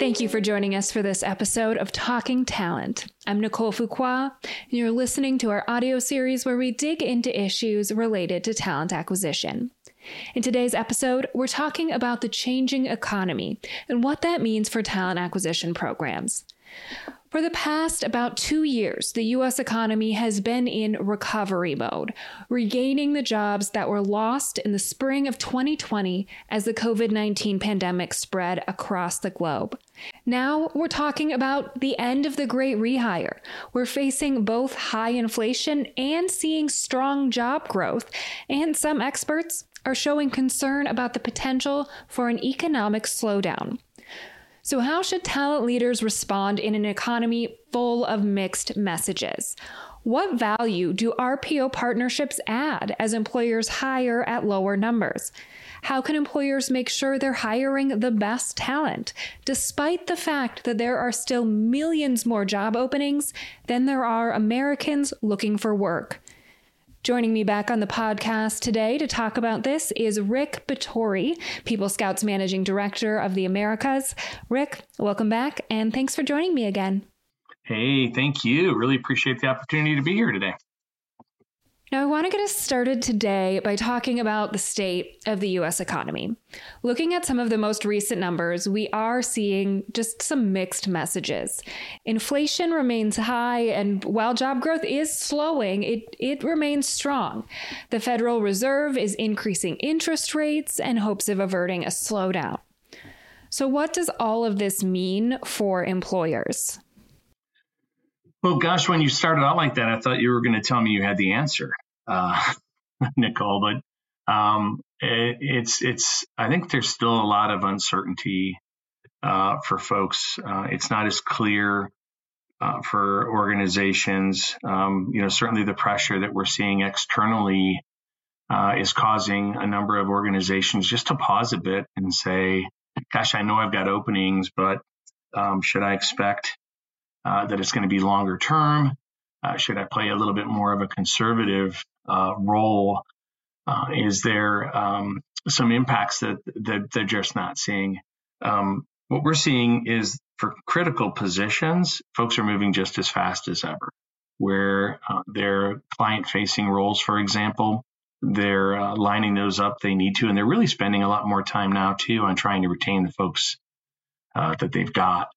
Thank you for joining us for this episode of Talking Talent. I'm Nicole Fuqua, and you're listening to our audio series where we dig into issues related to talent acquisition. In today's episode, we're talking about the changing economy and what that means for talent acquisition programs. For the past about two years, the U.S. economy has been in recovery mode, regaining the jobs that were lost in the spring of 2020 as the COVID 19 pandemic spread across the globe. Now we're talking about the end of the great rehire. We're facing both high inflation and seeing strong job growth, and some experts are showing concern about the potential for an economic slowdown. So, how should talent leaders respond in an economy full of mixed messages? What value do RPO partnerships add as employers hire at lower numbers? How can employers make sure they're hiring the best talent, despite the fact that there are still millions more job openings than there are Americans looking for work? Joining me back on the podcast today to talk about this is Rick Batory, People Scouts Managing Director of the Americas. Rick, welcome back and thanks for joining me again. Hey, thank you. Really appreciate the opportunity to be here today. Now, I want to get us started today by talking about the state of the US economy. Looking at some of the most recent numbers, we are seeing just some mixed messages. Inflation remains high, and while job growth is slowing, it, it remains strong. The Federal Reserve is increasing interest rates in hopes of averting a slowdown. So, what does all of this mean for employers? Well, gosh, when you started out like that, I thought you were going to tell me you had the answer, uh, Nicole. But um, it, it's it's. I think there's still a lot of uncertainty uh, for folks. Uh, it's not as clear uh, for organizations. Um, you know, certainly the pressure that we're seeing externally uh, is causing a number of organizations just to pause a bit and say, "Gosh, I know I've got openings, but um, should I expect?" Uh, that it's going to be longer term? Uh, should I play a little bit more of a conservative uh, role? Uh, is there um, some impacts that, that they're just not seeing? Um, what we're seeing is for critical positions, folks are moving just as fast as ever. Where uh, their client facing roles, for example, they're uh, lining those up they need to, and they're really spending a lot more time now too on trying to retain the folks that they've got.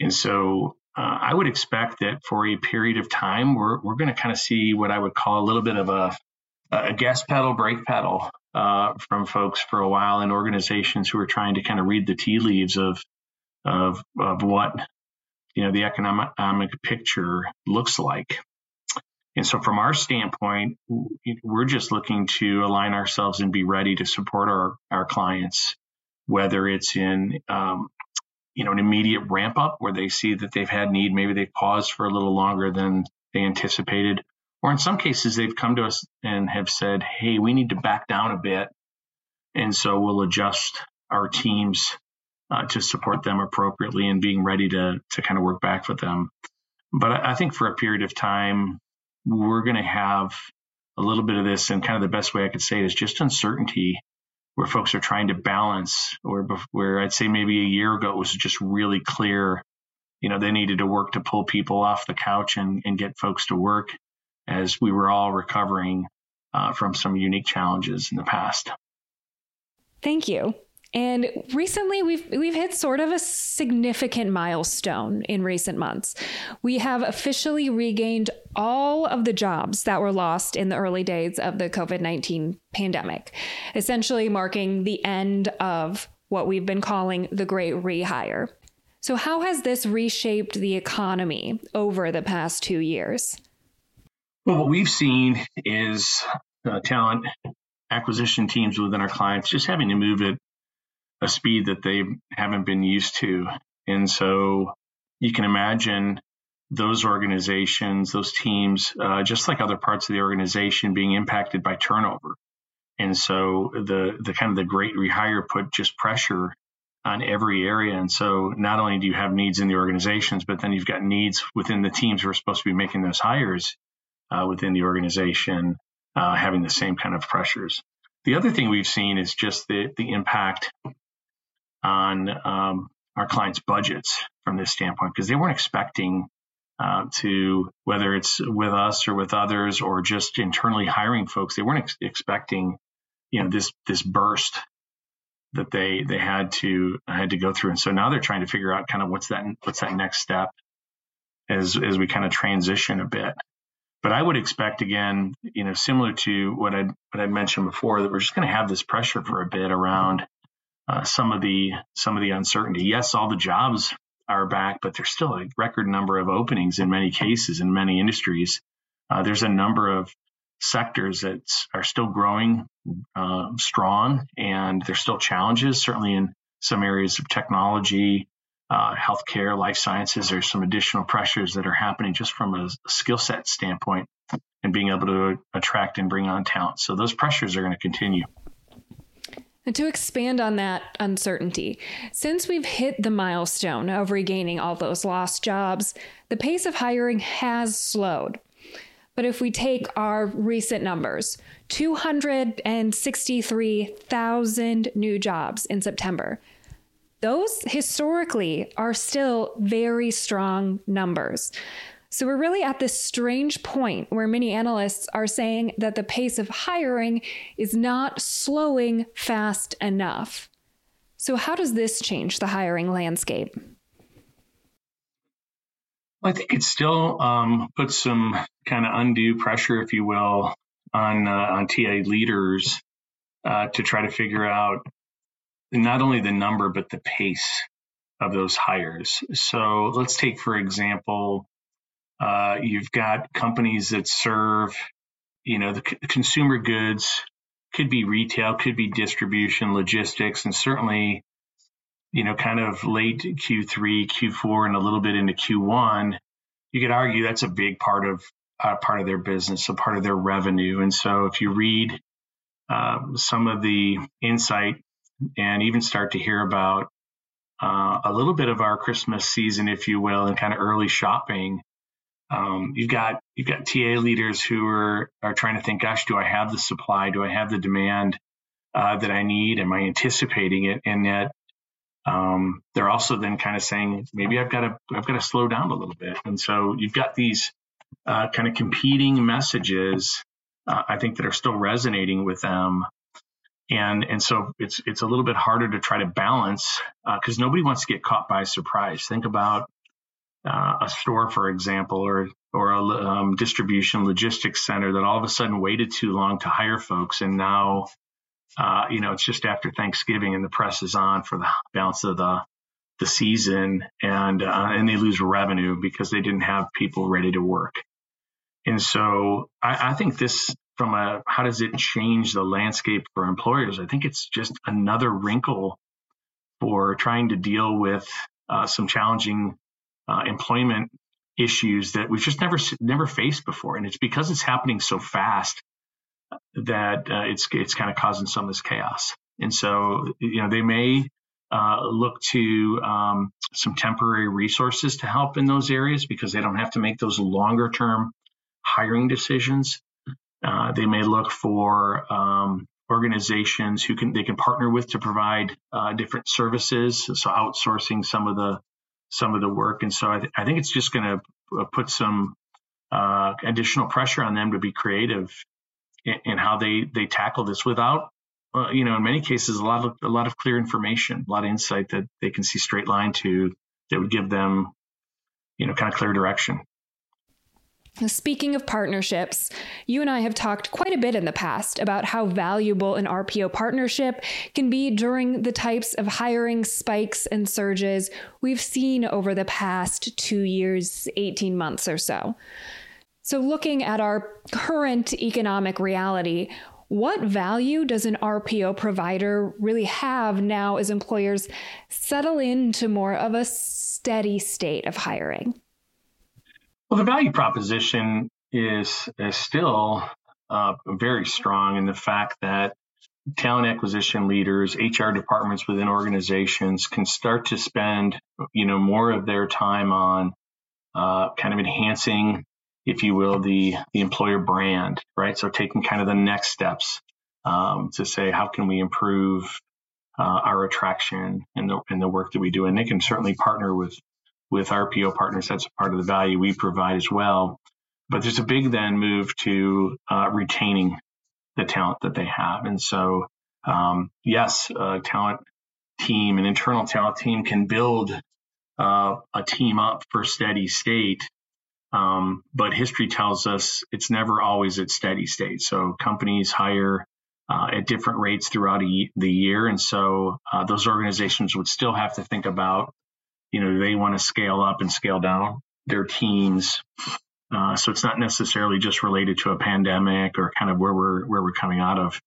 And so uh, I would expect that for a period of time, we're, we're going to kind of see what I would call a little bit of a, a gas pedal, brake pedal uh, from folks for a while in organizations who are trying to kind of read the tea leaves of, of, of what, you know, the economic picture looks like. And so from our standpoint, we're just looking to align ourselves and be ready to support our, our clients, whether it's in um, you know, an immediate ramp up where they see that they've had need. Maybe they've paused for a little longer than they anticipated. Or in some cases, they've come to us and have said, hey, we need to back down a bit. And so we'll adjust our teams uh, to support them appropriately and being ready to, to kind of work back with them. But I, I think for a period of time, we're going to have a little bit of this. And kind of the best way I could say it is just uncertainty where folks are trying to balance, or where I'd say maybe a year ago it was just really clear, you know, they needed to work to pull people off the couch and, and get folks to work as we were all recovering uh, from some unique challenges in the past. Thank you. And recently we've we've hit sort of a significant milestone in recent months. We have officially regained all of the jobs that were lost in the early days of the COVID-19 pandemic, essentially marking the end of what we've been calling the great rehire. So how has this reshaped the economy over the past 2 years? Well, what we've seen is uh, talent acquisition teams within our clients just having to move at a speed that they haven't been used to. And so you can imagine those organizations, those teams, uh, just like other parts of the organization, being impacted by turnover. And so the the kind of the great rehire put just pressure on every area. And so not only do you have needs in the organizations, but then you've got needs within the teams who are supposed to be making those hires uh, within the organization, uh, having the same kind of pressures. The other thing we've seen is just the the impact on um, our clients' budgets from this standpoint because they weren't expecting uh, to whether it's with us or with others or just internally hiring folks, they weren't ex- expecting you know this this burst that they they had to had to go through, and so now they're trying to figure out kind of what's that what's that next step as as we kind of transition a bit. But I would expect again, you know, similar to what I what I mentioned before, that we're just going to have this pressure for a bit around uh, some of the some of the uncertainty. Yes, all the jobs are back, but there's still a record number of openings in many cases in many industries. Uh, there's a number of sectors that are still growing uh, strong, and there's still challenges. Certainly in some areas of technology, uh, healthcare, life sciences, there's some additional pressures that are happening just from a skill set standpoint and being able to attract and bring on talent. So those pressures are going to continue. And to expand on that uncertainty, since we've hit the milestone of regaining all those lost jobs, the pace of hiring has slowed. But if we take our recent numbers, 263,000 new jobs in September, those historically are still very strong numbers. So we're really at this strange point where many analysts are saying that the pace of hiring is not slowing fast enough. So, how does this change the hiring landscape? I think it still um, puts some kind of undue pressure, if you will, on uh, on TA leaders uh, to try to figure out not only the number but the pace of those hires. So let's take for example, uh, you've got companies that serve, you know, the c- consumer goods could be retail, could be distribution, logistics, and certainly, you know, kind of late Q3, Q4, and a little bit into Q1. You could argue that's a big part of uh, part of their business, a part of their revenue. And so, if you read uh, some of the insight and even start to hear about uh, a little bit of our Christmas season, if you will, and kind of early shopping. Um, you've got you've got TA leaders who are are trying to think, gosh, do I have the supply? Do I have the demand uh, that I need? Am I anticipating it? And yet um, they're also then kind of saying, maybe I've got to I've got to slow down a little bit. And so you've got these uh, kind of competing messages, uh, I think, that are still resonating with them and and so it's it's a little bit harder to try to balance because uh, nobody wants to get caught by surprise. Think about uh, a store, for example, or or a um, distribution logistics center that all of a sudden waited too long to hire folks, and now uh, you know it's just after Thanksgiving and the press is on for the balance of the the season, and uh, and they lose revenue because they didn't have people ready to work. And so I, I think this from a how does it change the landscape for employers? I think it's just another wrinkle for trying to deal with uh, some challenging uh, employment issues that we've just never never faced before, and it's because it's happening so fast that uh, it's it's kind of causing some of this chaos. And so you know they may uh, look to um, some temporary resources to help in those areas because they don't have to make those longer term hiring decisions. Uh, they may look for um, organizations who can they can partner with to provide uh, different services, so outsourcing some of the some of the work. And so I, th- I think it's just going to uh, put some uh, additional pressure on them to be creative in, in how they they tackle this without. Uh, you know, in many cases, a lot of a lot of clear information, a lot of insight that they can see straight line to that would give them, you know, kind of clear direction. Speaking of partnerships, you and I have talked quite a bit in the past about how valuable an RPO partnership can be during the types of hiring spikes and surges we've seen over the past two years, 18 months or so. So, looking at our current economic reality, what value does an RPO provider really have now as employers settle into more of a steady state of hiring? Well, the value proposition is, is still uh, very strong in the fact that talent acquisition leaders, HR departments within organizations can start to spend, you know, more of their time on uh, kind of enhancing, if you will, the the employer brand, right? So taking kind of the next steps um, to say how can we improve uh, our attraction and the and the work that we do. And they can certainly partner with with RPO partners. That's part of the value we provide as well. But there's a big then move to uh, retaining the talent that they have. And so, um, yes, a talent team, an internal talent team can build uh, a team up for steady state. Um, but history tells us it's never always at steady state. So companies hire uh, at different rates throughout a, the year. And so uh, those organizations would still have to think about, you know, they want to scale up and scale down their teams. Uh, so it's not necessarily just related to a pandemic or kind of where we're where we're coming out of.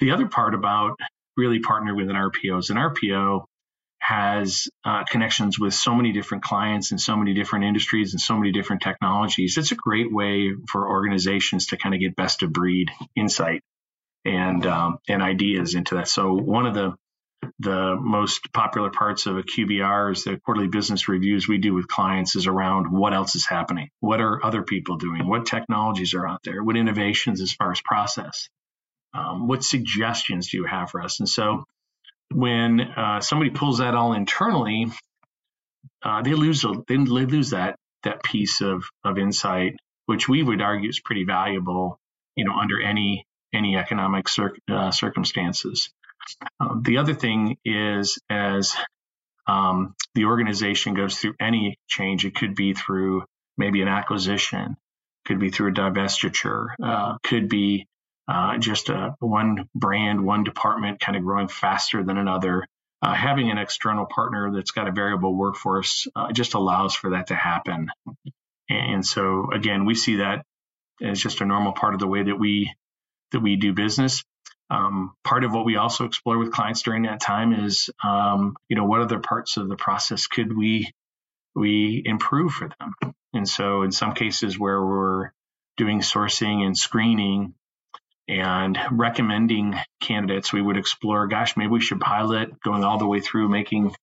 The other part about really partner with an RPO is an RPO has uh, connections with so many different clients and so many different industries and so many different technologies. It's a great way for organizations to kind of get best of breed insight and um, and ideas into that. So one of the the most popular parts of a QBR is the quarterly business reviews we do with clients is around what else is happening, what are other people doing, what technologies are out there, what innovations as far as process, um, what suggestions do you have for us? And so when uh, somebody pulls that all internally, uh, they lose they lose that that piece of of insight, which we would argue is pretty valuable, you know, under any any economic cir- uh, circumstances. Um, the other thing is as um, the organization goes through any change, it could be through maybe an acquisition, could be through a divestiture, uh, could be uh, just a one brand, one department kind of growing faster than another. Uh, having an external partner that's got a variable workforce uh, just allows for that to happen. And so, again, we see that as just a normal part of the way that we that we do business. Um, part of what we also explore with clients during that time is, um, you know, what other parts of the process could we we improve for them? And so, in some cases where we're doing sourcing and screening and recommending candidates, we would explore, gosh, maybe we should pilot going all the way through making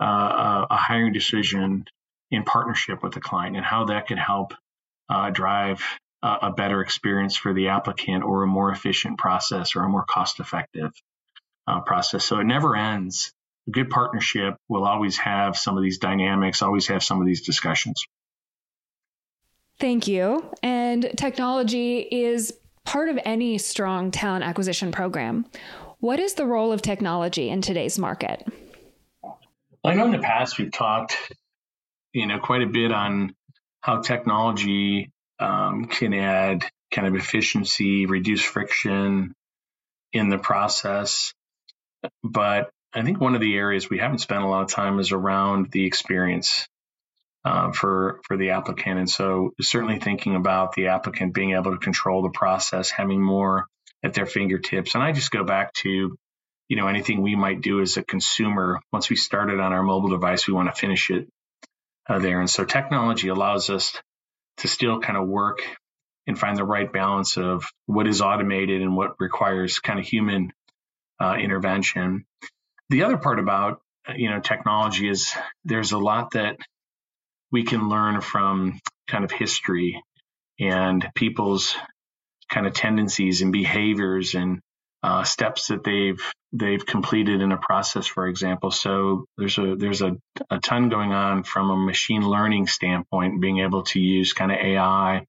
uh, a hiring decision in partnership with the client and how that could help uh, drive a better experience for the applicant or a more efficient process or a more cost effective uh, process. So it never ends. A good partnership will always have some of these dynamics, always have some of these discussions. Thank you. And technology is part of any strong talent acquisition program. What is the role of technology in today's market? Well, I know in the past we've talked, you know, quite a bit on how technology um, can add kind of efficiency, reduce friction in the process. But I think one of the areas we haven't spent a lot of time is around the experience uh, for for the applicant, and so certainly thinking about the applicant being able to control the process, having more at their fingertips. And I just go back to you know anything we might do as a consumer. Once we start it on our mobile device, we want to finish it uh, there, and so technology allows us to still kind of work and find the right balance of what is automated and what requires kind of human uh, intervention. The other part about you know technology is there's a lot that we can learn from kind of history and people's kind of tendencies and behaviors and uh, steps that they've they've completed in a process, for example. So there's a there's a, a ton going on from a machine learning standpoint, being able to use kind of AI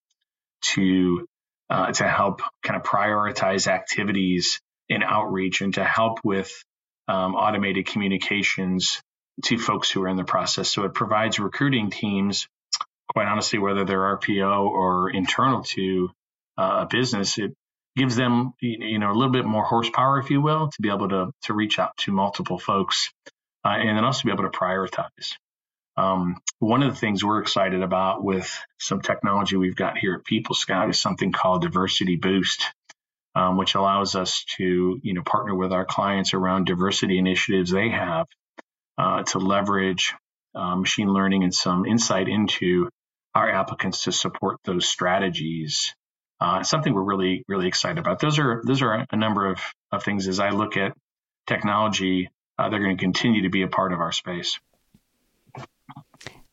to uh, to help kind of prioritize activities in outreach and to help with um, automated communications to folks who are in the process. So it provides recruiting teams, quite honestly, whether they're RPO or internal to uh, a business, it gives them you know a little bit more horsepower, if you will, to be able to to reach out to multiple folks, uh, and then also be able to prioritize. Um, one of the things we're excited about with some technology we've got here at People Scout is something called Diversity Boost, um, which allows us to you know partner with our clients around diversity initiatives they have uh, to leverage uh, machine learning and some insight into our applicants to support those strategies uh, something we're really really excited about. Those are those are a number of, of things as I look at technology. Uh, they're going to continue to be a part of our space.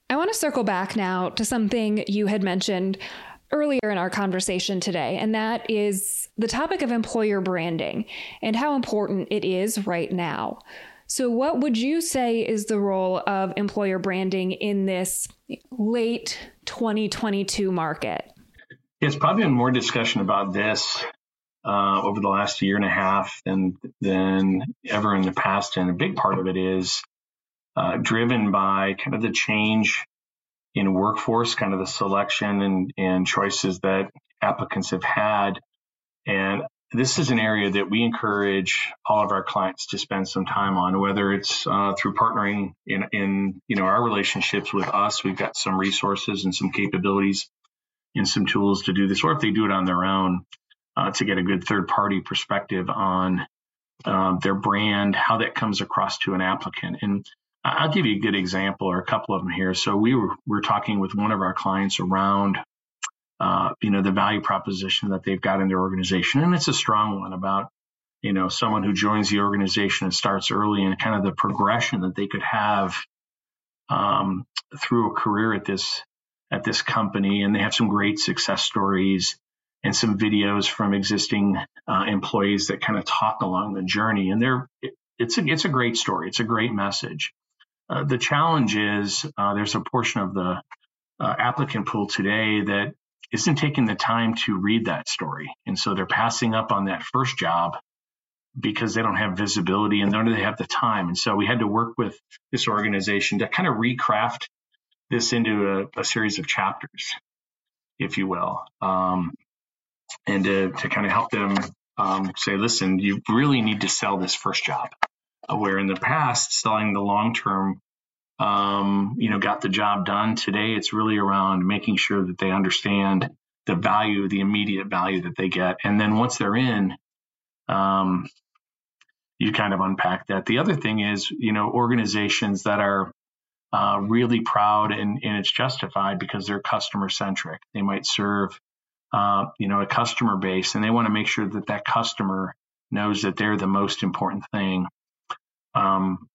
I want to circle back now to something you had mentioned earlier in our conversation today, and that is the topic of employer branding and how important it is right now. So, what would you say is the role of employer branding in this late 2022 market? It's probably been more discussion about this uh, over the last year and a half than than ever in the past, and a big part of it is uh, driven by kind of the change in workforce, kind of the selection and, and choices that applicants have had. And this is an area that we encourage all of our clients to spend some time on, whether it's uh, through partnering in, in you know our relationships with us. We've got some resources and some capabilities and some tools to do this, or if they do it on their own, uh, to get a good third party perspective on uh, their brand, how that comes across to an applicant. And I'll give you a good example or a couple of them here. So we were, we are talking with one of our clients around uh, you know, the value proposition that they've got in their organization. And it's a strong one about, you know, someone who joins the organization and starts early and kind of the progression that they could have um, through a career at this at this company. And they have some great success stories and some videos from existing uh, employees that kind of talk along the journey. And they're it, it's a it's a great story. It's a great message. Uh, the challenge is uh, there's a portion of the uh, applicant pool today that isn't taking the time to read that story. And so they're passing up on that first job because they don't have visibility and nor do they have the time. And so we had to work with this organization to kind of recraft this into a, a series of chapters, if you will, um, and to, to kind of help them um, say, listen, you really need to sell this first job. Uh, where in the past, selling the long term um, you know, got the job done. Today, it's really around making sure that they understand the value, the immediate value that they get, and then once they're in, um, you kind of unpack that. The other thing is, you know, organizations that are uh, really proud and, and it's justified because they're customer centric. They might serve, uh, you know, a customer base, and they want to make sure that that customer knows that they're the most important thing. Um,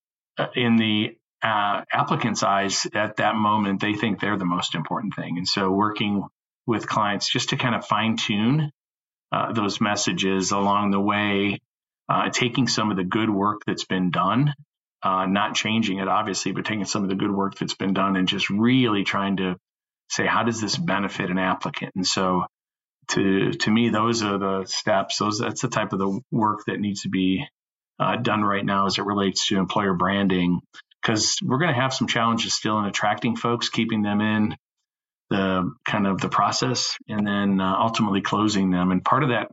in the uh, applicants' eyes at that moment, they think they're the most important thing. And so, working with clients just to kind of fine tune uh, those messages along the way, uh, taking some of the good work that's been done, uh, not changing it, obviously, but taking some of the good work that's been done and just really trying to say, how does this benefit an applicant? And so, to to me, those are the steps. Those that's the type of the work that needs to be uh, done right now as it relates to employer branding because we're going to have some challenges still in attracting folks, keeping them in the kind of the process, and then uh, ultimately closing them. And part of that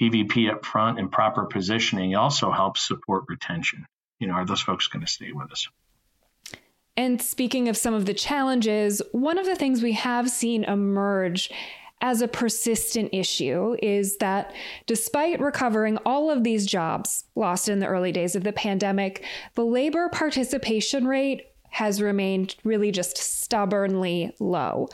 EVP up front and proper positioning also helps support retention. You know, are those folks going to stay with us? And speaking of some of the challenges, one of the things we have seen emerge as a persistent issue is that despite recovering all of these jobs lost in the early days of the pandemic, the labor participation rate has remained really just stubbornly low.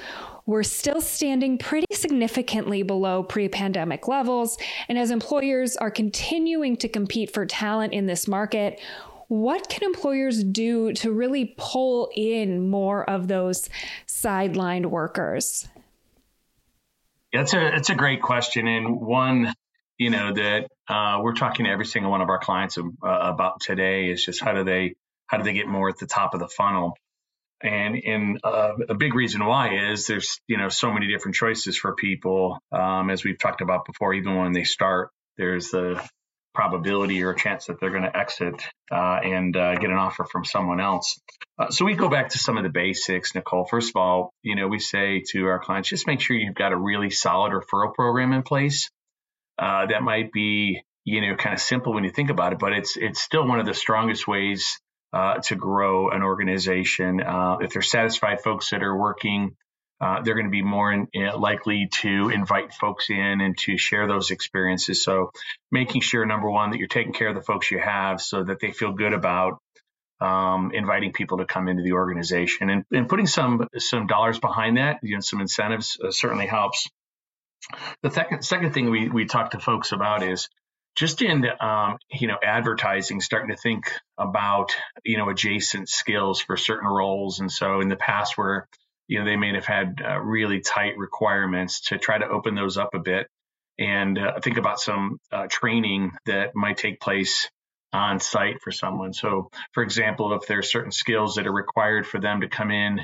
We're still standing pretty significantly below pre pandemic levels. And as employers are continuing to compete for talent in this market, what can employers do to really pull in more of those sidelined workers? That's a that's a great question. And one you know that uh, we're talking to every single one of our clients uh, about today is just how do they how do they get more at the top of the funnel? And and uh, a big reason why is there's you know so many different choices for people. Um, as we've talked about before even when they start there's the probability or a chance that they're going to exit uh, and uh, get an offer from someone else. Uh, so we go back to some of the basics, Nicole. First of all, you know, we say to our clients, just make sure you've got a really solid referral program in place. Uh, that might be, you know, kind of simple when you think about it, but it's it's still one of the strongest ways uh, to grow an organization. Uh, if they're satisfied folks that are working uh, they're going to be more in, in, likely to invite folks in and to share those experiences. So, making sure number one that you're taking care of the folks you have, so that they feel good about um, inviting people to come into the organization, and, and, putting some some dollars behind that, you know, some incentives uh, certainly helps. The second second thing we we talk to folks about is just in um, you know advertising starting to think about you know adjacent skills for certain roles and so in the past where you know they may have had uh, really tight requirements to try to open those up a bit and uh, think about some uh, training that might take place on site for someone. So, for example, if there are certain skills that are required for them to come in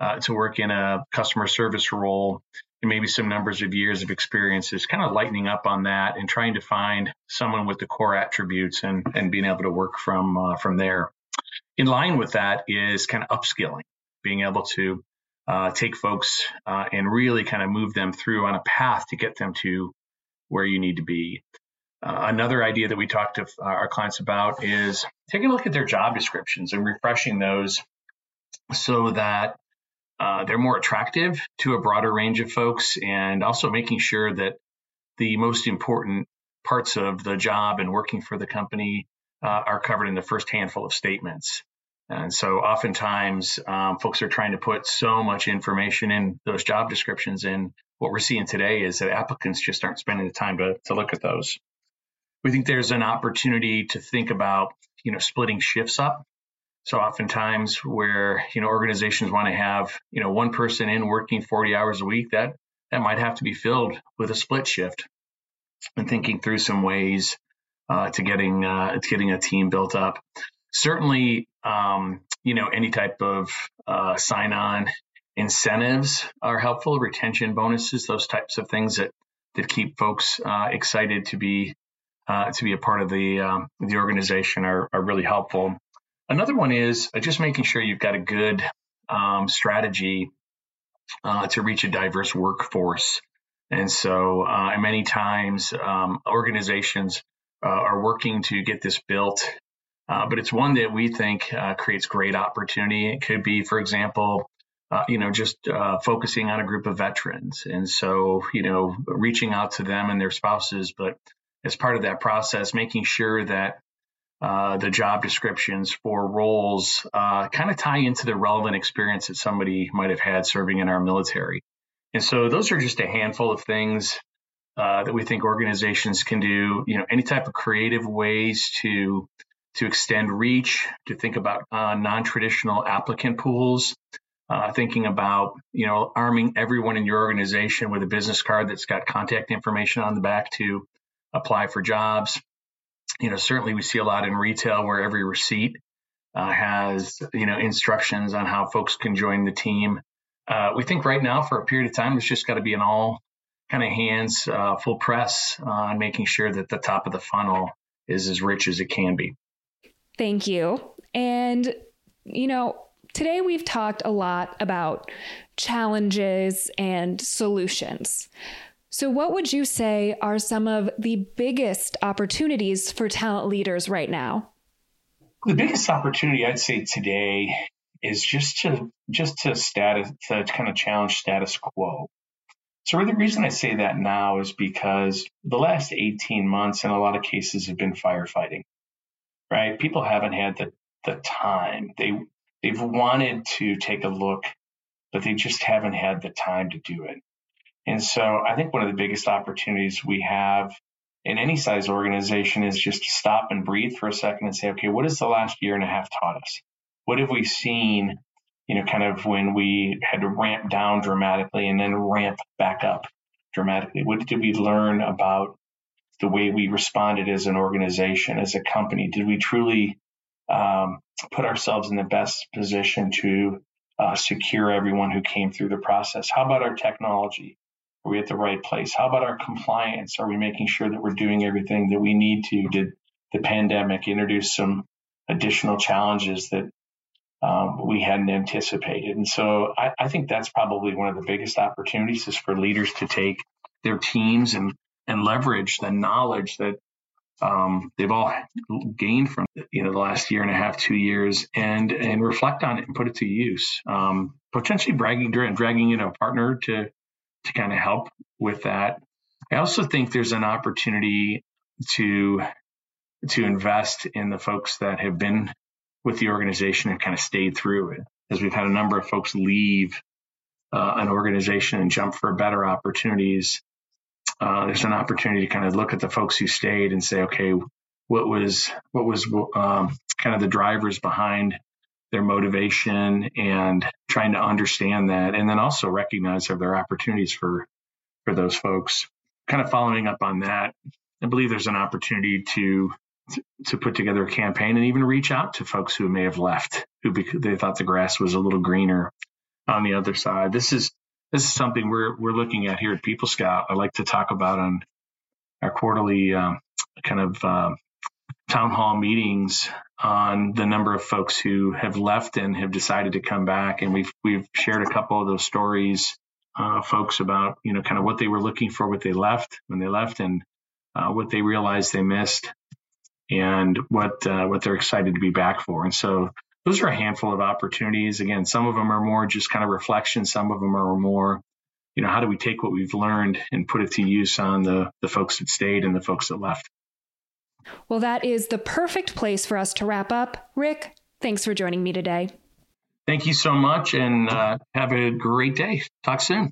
uh, to work in a customer service role, and maybe some numbers of years of experience is kind of lightening up on that and trying to find someone with the core attributes and, and being able to work from uh, from there. In line with that is kind of upskilling, being able to uh, take folks uh, and really kind of move them through on a path to get them to where you need to be. Uh, another idea that we talk to our clients about is taking a look at their job descriptions and refreshing those so that uh, they're more attractive to a broader range of folks and also making sure that the most important parts of the job and working for the company uh, are covered in the first handful of statements. And so oftentimes um, folks are trying to put so much information in those job descriptions. And what we're seeing today is that applicants just aren't spending the time to, to look at those. We think there's an opportunity to think about, you know, splitting shifts up so oftentimes where, you know, organizations want to have, you know, one person in working 40 hours a week, that that might have to be filled with a split shift and thinking through some ways uh, to getting uh, to getting a team built up. Certainly, um, you know, any type of uh, sign-on incentives are helpful. Retention bonuses, those types of things that that keep folks uh, excited to be uh, to be a part of the um, the organization are, are really helpful. Another one is uh, just making sure you've got a good um, strategy uh, to reach a diverse workforce. And so, uh, many times, um, organizations uh, are working to get this built, uh, but it's one that we think uh, creates great opportunity. It could be, for example, you know, just focusing on a group of veterans, and so you know, reaching out to them and their spouses, but as part of that process, making sure that uh, the job descriptions for roles uh, kind of tie into the relevant experience that somebody might have had serving in our military. And so those are just a handful of things uh, that we think organizations can do. You know, any type of creative ways to to extend reach, to think about uh, non-traditional applicant pools, uh, thinking about you know arming everyone in your organization with a business card that's got contact information on the back to apply for jobs you know, certainly we see a lot in retail where every receipt uh, has, you know, instructions on how folks can join the team. Uh, we think right now for a period of time, it's just got to be an all kind of hands uh, full press on making sure that the top of the funnel is as rich as it can be. Thank you. And, you know, today we've talked a lot about challenges and solutions. So, what would you say are some of the biggest opportunities for talent leaders right now? The biggest opportunity I'd say today is just to just to status to kind of challenge status quo. So the reason I say that now is because the last 18 months in a lot of cases have been firefighting. Right? People haven't had the the time. They they've wanted to take a look, but they just haven't had the time to do it. And so I think one of the biggest opportunities we have in any size organization is just to stop and breathe for a second and say, okay, what has the last year and a half taught us? What have we seen, you know, kind of when we had to ramp down dramatically and then ramp back up dramatically? What did we learn about the way we responded as an organization, as a company? Did we truly um, put ourselves in the best position to uh, secure everyone who came through the process? How about our technology? Are we at the right place? How about our compliance? Are we making sure that we're doing everything that we need to? Did the pandemic introduce some additional challenges that um, we hadn't anticipated? And so I, I think that's probably one of the biggest opportunities is for leaders to take their teams and and leverage the knowledge that um, they've all gained from you know the last year and a half, two years, and and reflect on it and put it to use. Um, potentially bragging, and dragging know a partner to to kind of help with that. I also think there's an opportunity to to invest in the folks that have been with the organization and kind of stayed through it. As we've had a number of folks leave uh, an organization and jump for better opportunities, uh, there's an opportunity to kind of look at the folks who stayed and say, okay, what was what was um, kind of the drivers behind their motivation and trying to understand that and then also recognize are there opportunities for for those folks kind of following up on that i believe there's an opportunity to to put together a campaign and even reach out to folks who may have left, who they thought the grass was a little greener on the other side. This is this is something we're we're looking at here at People Scout. I like to talk about on our quarterly um, kind of uh, town hall meetings on the number of folks who have left and have decided to come back, and we've we've shared a couple of those stories, uh, folks about you know kind of what they were looking for, what they left when they left, and uh, what they realized they missed, and what uh, what they're excited to be back for. And so those are a handful of opportunities. Again, some of them are more just kind of reflection. Some of them are more, you know, how do we take what we've learned and put it to use on the the folks that stayed and the folks that left. Well, that is the perfect place for us to wrap up. Rick, thanks for joining me today. Thank you so much, and uh, have a great day. Talk soon.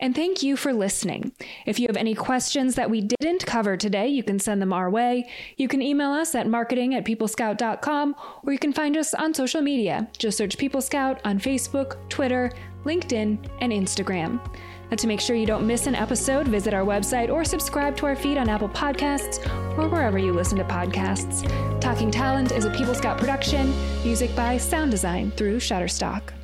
And thank you for listening. If you have any questions that we didn't cover today, you can send them our way. You can email us at marketing at peoplescout.com or you can find us on social media. Just search People Scout on Facebook, Twitter, LinkedIn, and Instagram. And to make sure you don't miss an episode, visit our website or subscribe to our feed on Apple Podcasts or wherever you listen to podcasts. Talking Talent is a People Scout production, music by Sound Design through Shutterstock.